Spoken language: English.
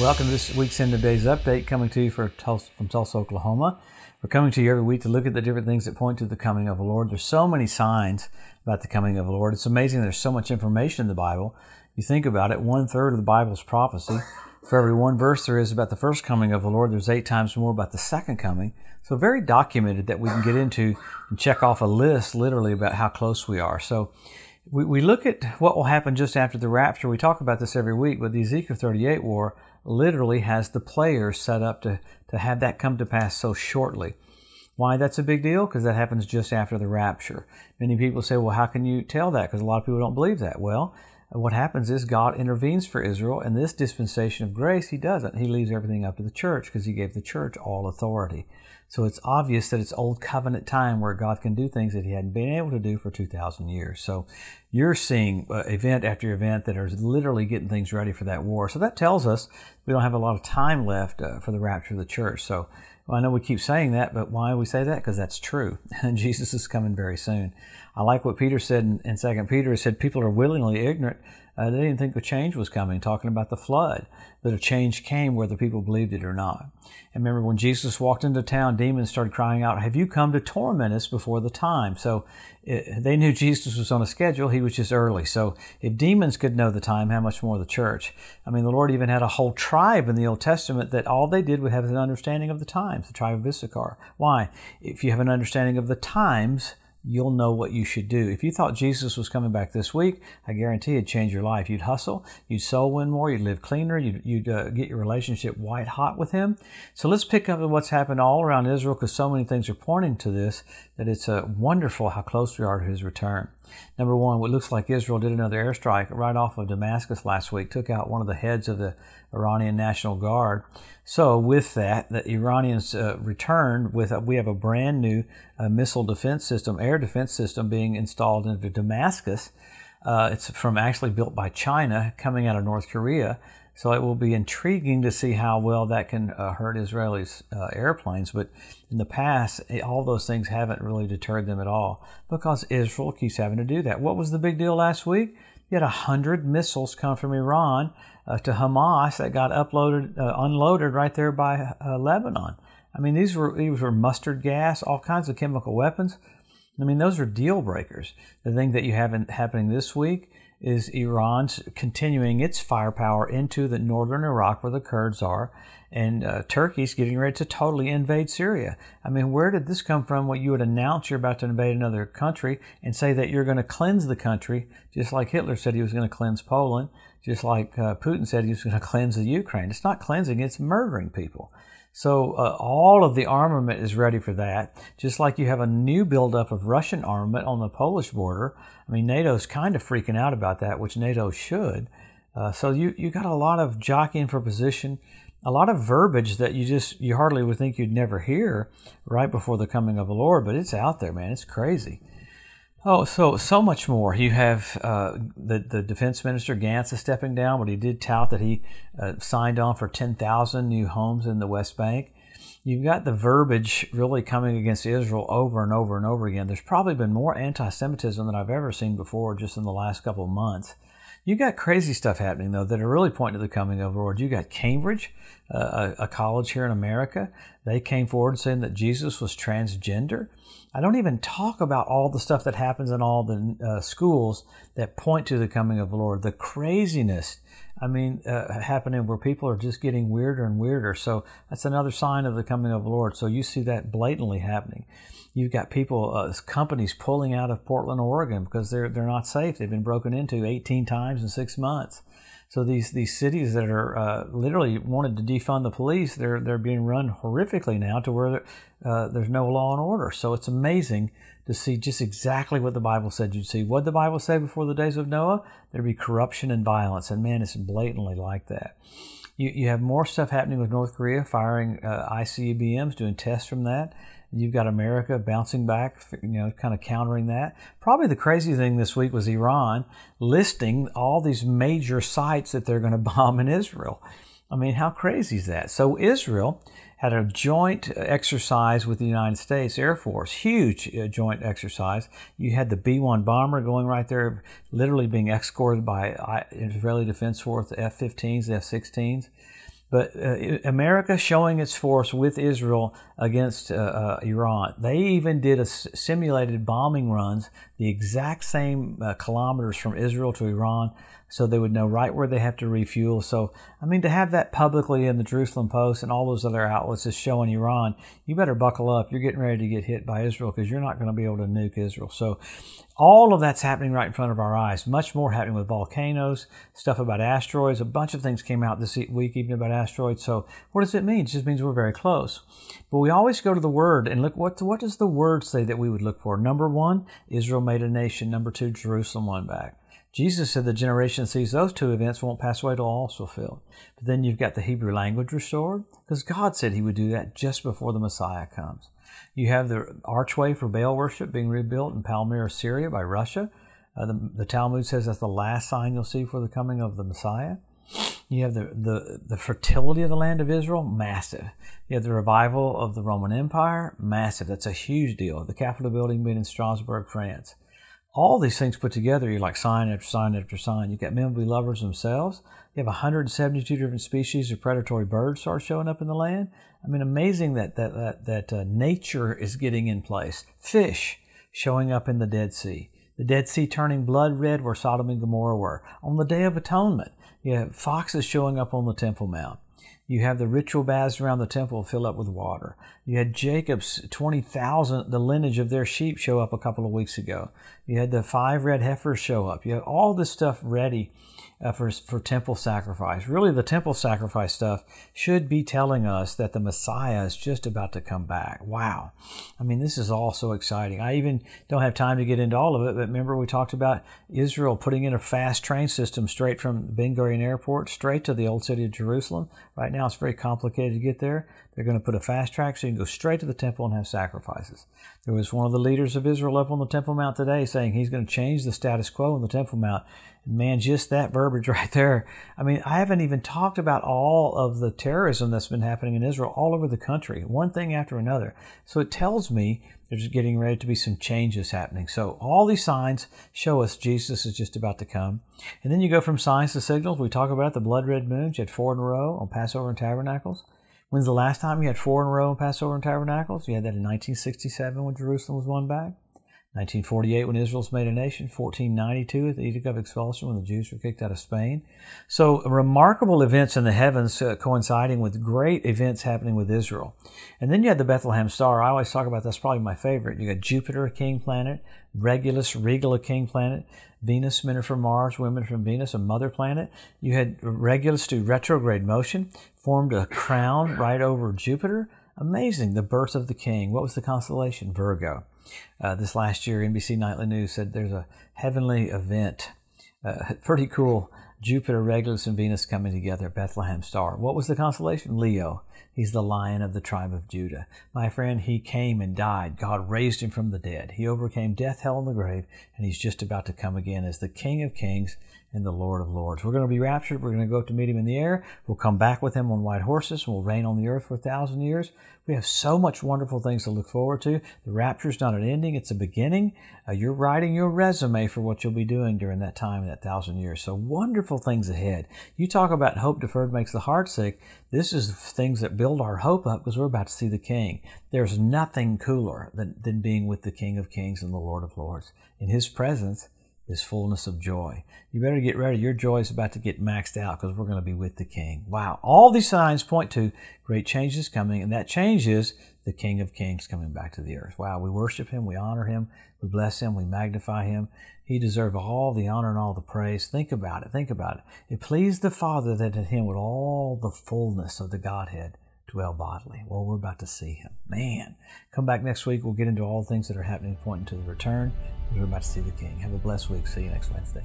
Welcome to this week's End of Days Update coming to you Tulsa, from Tulsa, Oklahoma. We're coming to you every week to look at the different things that point to the coming of the Lord. There's so many signs about the coming of the Lord. It's amazing there's so much information in the Bible. You think about it, one third of the Bible is prophecy. For every one verse there is about the first coming of the Lord, there's eight times more about the second coming. So very documented that we can get into and check off a list literally about how close we are. So we, we look at what will happen just after the rapture. We talk about this every week, but the Ezekiel 38 war literally has the players set up to, to have that come to pass so shortly. Why that's a big deal? Because that happens just after the rapture. Many people say, well, how can you tell that? Because a lot of people don't believe that. Well, what happens is God intervenes for Israel, and this dispensation of grace, He doesn't. He leaves everything up to the church because He gave the church all authority. So it's obvious that it's old covenant time where God can do things that He hadn't been able to do for 2,000 years. So you're seeing uh, event after event that are literally getting things ready for that war. So that tells us we don't have a lot of time left uh, for the rapture of the church. So well, I know we keep saying that, but why we say that? Because that's true. And Jesus is coming very soon. I like what Peter said in, in 2 Peter. He said people are willingly ignorant. Uh, they didn't think a change was coming, talking about the flood, that a change came whether people believed it or not. And remember when Jesus walked into town, demons started crying out, Have you come to torment us before the time? So it, they knew Jesus was on a schedule. He was just early. So if demons could know the time, how much more the church? I mean, the Lord even had a whole tribe in the Old Testament that all they did was have an understanding of the times, the tribe of Issachar. Why? If you have an understanding of the times, you'll know what you should do. If you thought Jesus was coming back this week, I guarantee it'd change your life. You'd hustle, you'd soul win more, you'd live cleaner, you'd, you'd uh, get your relationship white hot with Him. So let's pick up what's happened all around Israel because so many things are pointing to this that it's uh, wonderful how close we are to His return. Number one, what looks like Israel did another airstrike right off of Damascus last week, took out one of the heads of the Iranian National Guard. So, with that, the Iranians uh, returned with a, we have a brand new uh, missile defense system, air defense system being installed into Damascus. Uh, it's from actually built by China, coming out of North Korea. So it will be intriguing to see how well that can uh, hurt Israelis' uh, airplanes. But in the past, all those things haven't really deterred them at all because Israel keeps having to do that. What was the big deal last week? You had 100 missiles come from Iran uh, to Hamas that got uploaded, uh, unloaded right there by uh, Lebanon. I mean, these were, these were mustard gas, all kinds of chemical weapons. I mean, those are deal breakers. The thing that you have in, happening this week is Iran's continuing its firepower into the northern Iraq where the Kurds are, and uh, Turkey's getting ready to totally invade Syria. I mean, where did this come from? What you would announce you're about to invade another country and say that you're going to cleanse the country, just like Hitler said he was going to cleanse Poland, just like uh, Putin said he was going to cleanse the Ukraine. It's not cleansing; it's murdering people. So uh, all of the armament is ready for that. Just like you have a new buildup of Russian armament on the Polish border. I mean, NATO's kind of freaking out about that, which NATO should. Uh, so you you got a lot of jockeying for position, a lot of verbiage that you just you hardly would think you'd never hear right before the coming of the Lord, but it's out there, man. It's crazy. Oh, so so much more. You have uh, the the defense minister Gantz is stepping down, but he did tout that he uh, signed on for ten thousand new homes in the West Bank. You've got the verbiage really coming against Israel over and over and over again. There's probably been more anti-Semitism than I've ever seen before, just in the last couple of months. You got crazy stuff happening though that are really pointing to the coming of the Lord. You got Cambridge, a, a college here in America. They came forward saying that Jesus was transgender. I don't even talk about all the stuff that happens in all the uh, schools that point to the coming of the Lord, the craziness. I mean, uh, happening where people are just getting weirder and weirder. So that's another sign of the coming of the Lord. So you see that blatantly happening. You've got people, uh, companies pulling out of Portland, Oregon because they're they're not safe. They've been broken into 18 times in six months. So these these cities that are uh, literally wanted to defund the police, they're they're being run horrifically now to where uh, there's no law and order. So it's amazing to see just exactly what the Bible said you'd see. What the Bible said before the days of Noah? There'd be corruption and violence, and man, it's blatantly like that. You you have more stuff happening with North Korea firing uh, ICBMs, doing tests from that. You've got America bouncing back, you know, kind of countering that. Probably the crazy thing this week was Iran listing all these major sites that they're going to bomb in Israel. I mean, how crazy is that? So Israel had a joint exercise with the United States Air Force, huge uh, joint exercise. You had the B-1 bomber going right there, literally being escorted by Israeli Defense Force, the F-15s, the F-16s. But uh, America showing its force with Israel against uh, uh, Iran. They even did a s- simulated bombing runs, the exact same uh, kilometers from Israel to Iran, so they would know right where they have to refuel. So, I mean, to have that publicly in the Jerusalem Post and all those other outlets is showing Iran, you better buckle up. You're getting ready to get hit by Israel because you're not going to be able to nuke Israel. So, all of that's happening right in front of our eyes. Much more happening with volcanoes, stuff about asteroids. A bunch of things came out this week, even about asteroids. So, what does it mean? It just means we're very close. But we always go to the Word and look what what does the Word say that we would look for? Number one, Israel made a nation. Number two, Jerusalem won back. Jesus said the generation that sees those two events won't pass away till all is fulfilled. But then you've got the Hebrew language restored, because God said He would do that just before the Messiah comes. You have the archway for Baal worship being rebuilt in Palmyra, Syria by Russia. Uh, the, the, Talmud says that's the last sign you'll see for the coming of the Messiah. You have the, the, the fertility of the land of Israel, massive. You have the revival of the Roman Empire, massive. That's a huge deal. The Capitol building being in Strasbourg, France all these things put together, you're like sign after sign after sign. You've got be lovers themselves. You have 172 different species of predatory birds start showing up in the land. I mean, amazing that that that, that uh, nature is getting in place. Fish showing up in the Dead Sea. The Dead Sea turning blood red where Sodom and Gomorrah were. On the Day of Atonement, you have foxes showing up on the Temple Mount. You have the ritual baths around the temple fill up with water. You had Jacob's 20,000, the lineage of their sheep show up a couple of weeks ago. You had the five red heifers show up. You have all this stuff ready uh, for, for temple sacrifice. Really, the temple sacrifice stuff should be telling us that the Messiah is just about to come back. Wow. I mean, this is all so exciting. I even don't have time to get into all of it, but remember we talked about Israel putting in a fast train system straight from Ben Gurion Airport straight to the old city of Jerusalem. Right now, it's very complicated to get there. They're going to put a fast track so you can go straight to the temple and have sacrifices. There was one of the leaders of Israel up on the Temple Mount today saying he's going to change the status quo on the Temple Mount Man, just that verbiage right there. I mean, I haven't even talked about all of the terrorism that's been happening in Israel all over the country, one thing after another. So it tells me there's getting ready to be some changes happening. So all these signs show us Jesus is just about to come. And then you go from signs to signals. We talk about the blood red moons. You had four in a row on Passover and Tabernacles. When's the last time you had four in a row on Passover and Tabernacles? You had that in 1967 when Jerusalem was won back. 1948 when Israel's made a nation, 1492 at the Edict of Expulsion when the Jews were kicked out of Spain. So remarkable events in the heavens uh, coinciding with great events happening with Israel. And then you had the Bethlehem star. I always talk about that's probably my favorite. You got Jupiter, a king planet, Regulus, Regal, a king planet, Venus, men are from Mars, women from Venus, a mother planet. You had Regulus do retrograde motion, formed a crown right over Jupiter. Amazing. The birth of the king. What was the constellation? Virgo. Uh, this last year, NBC Nightly News said there's a heavenly event. Uh, pretty cool. Jupiter, Regulus, and Venus coming together, Bethlehem star. What was the constellation? Leo. He's the lion of the tribe of Judah. My friend, he came and died. God raised him from the dead. He overcame death, hell, and the grave, and he's just about to come again as the King of kings and the Lord of lords. We're going to be raptured. We're going to go up to meet him in the air. We'll come back with him on white horses. and We'll reign on the earth for a thousand years. We have so much wonderful things to look forward to. The rapture is not an ending, it's a beginning. Uh, you're writing your resume for what you'll be doing during that time, that thousand years. So wonderful things ahead. You talk about hope deferred makes the heart sick. This is things that build our hope up because we're about to see the King. There's nothing cooler than, than being with the King of Kings and the Lord of Lords. In His presence, is fullness of joy. You better get ready. Your joy is about to get maxed out because we're going to be with the King. Wow. All these signs point to great changes coming, and that change is the King of Kings coming back to the earth. Wow. We worship Him, we honor Him, we bless Him, we magnify Him. He deserves all the honor and all the praise. Think about it. Think about it. It pleased the Father that in Him with all the fullness of the Godhead dwell bodily. Well, we're about to see him. Man, come back next week. We'll get into all the things that are happening pointing to the return. We're about to see the King. Have a blessed week. See you next Wednesday.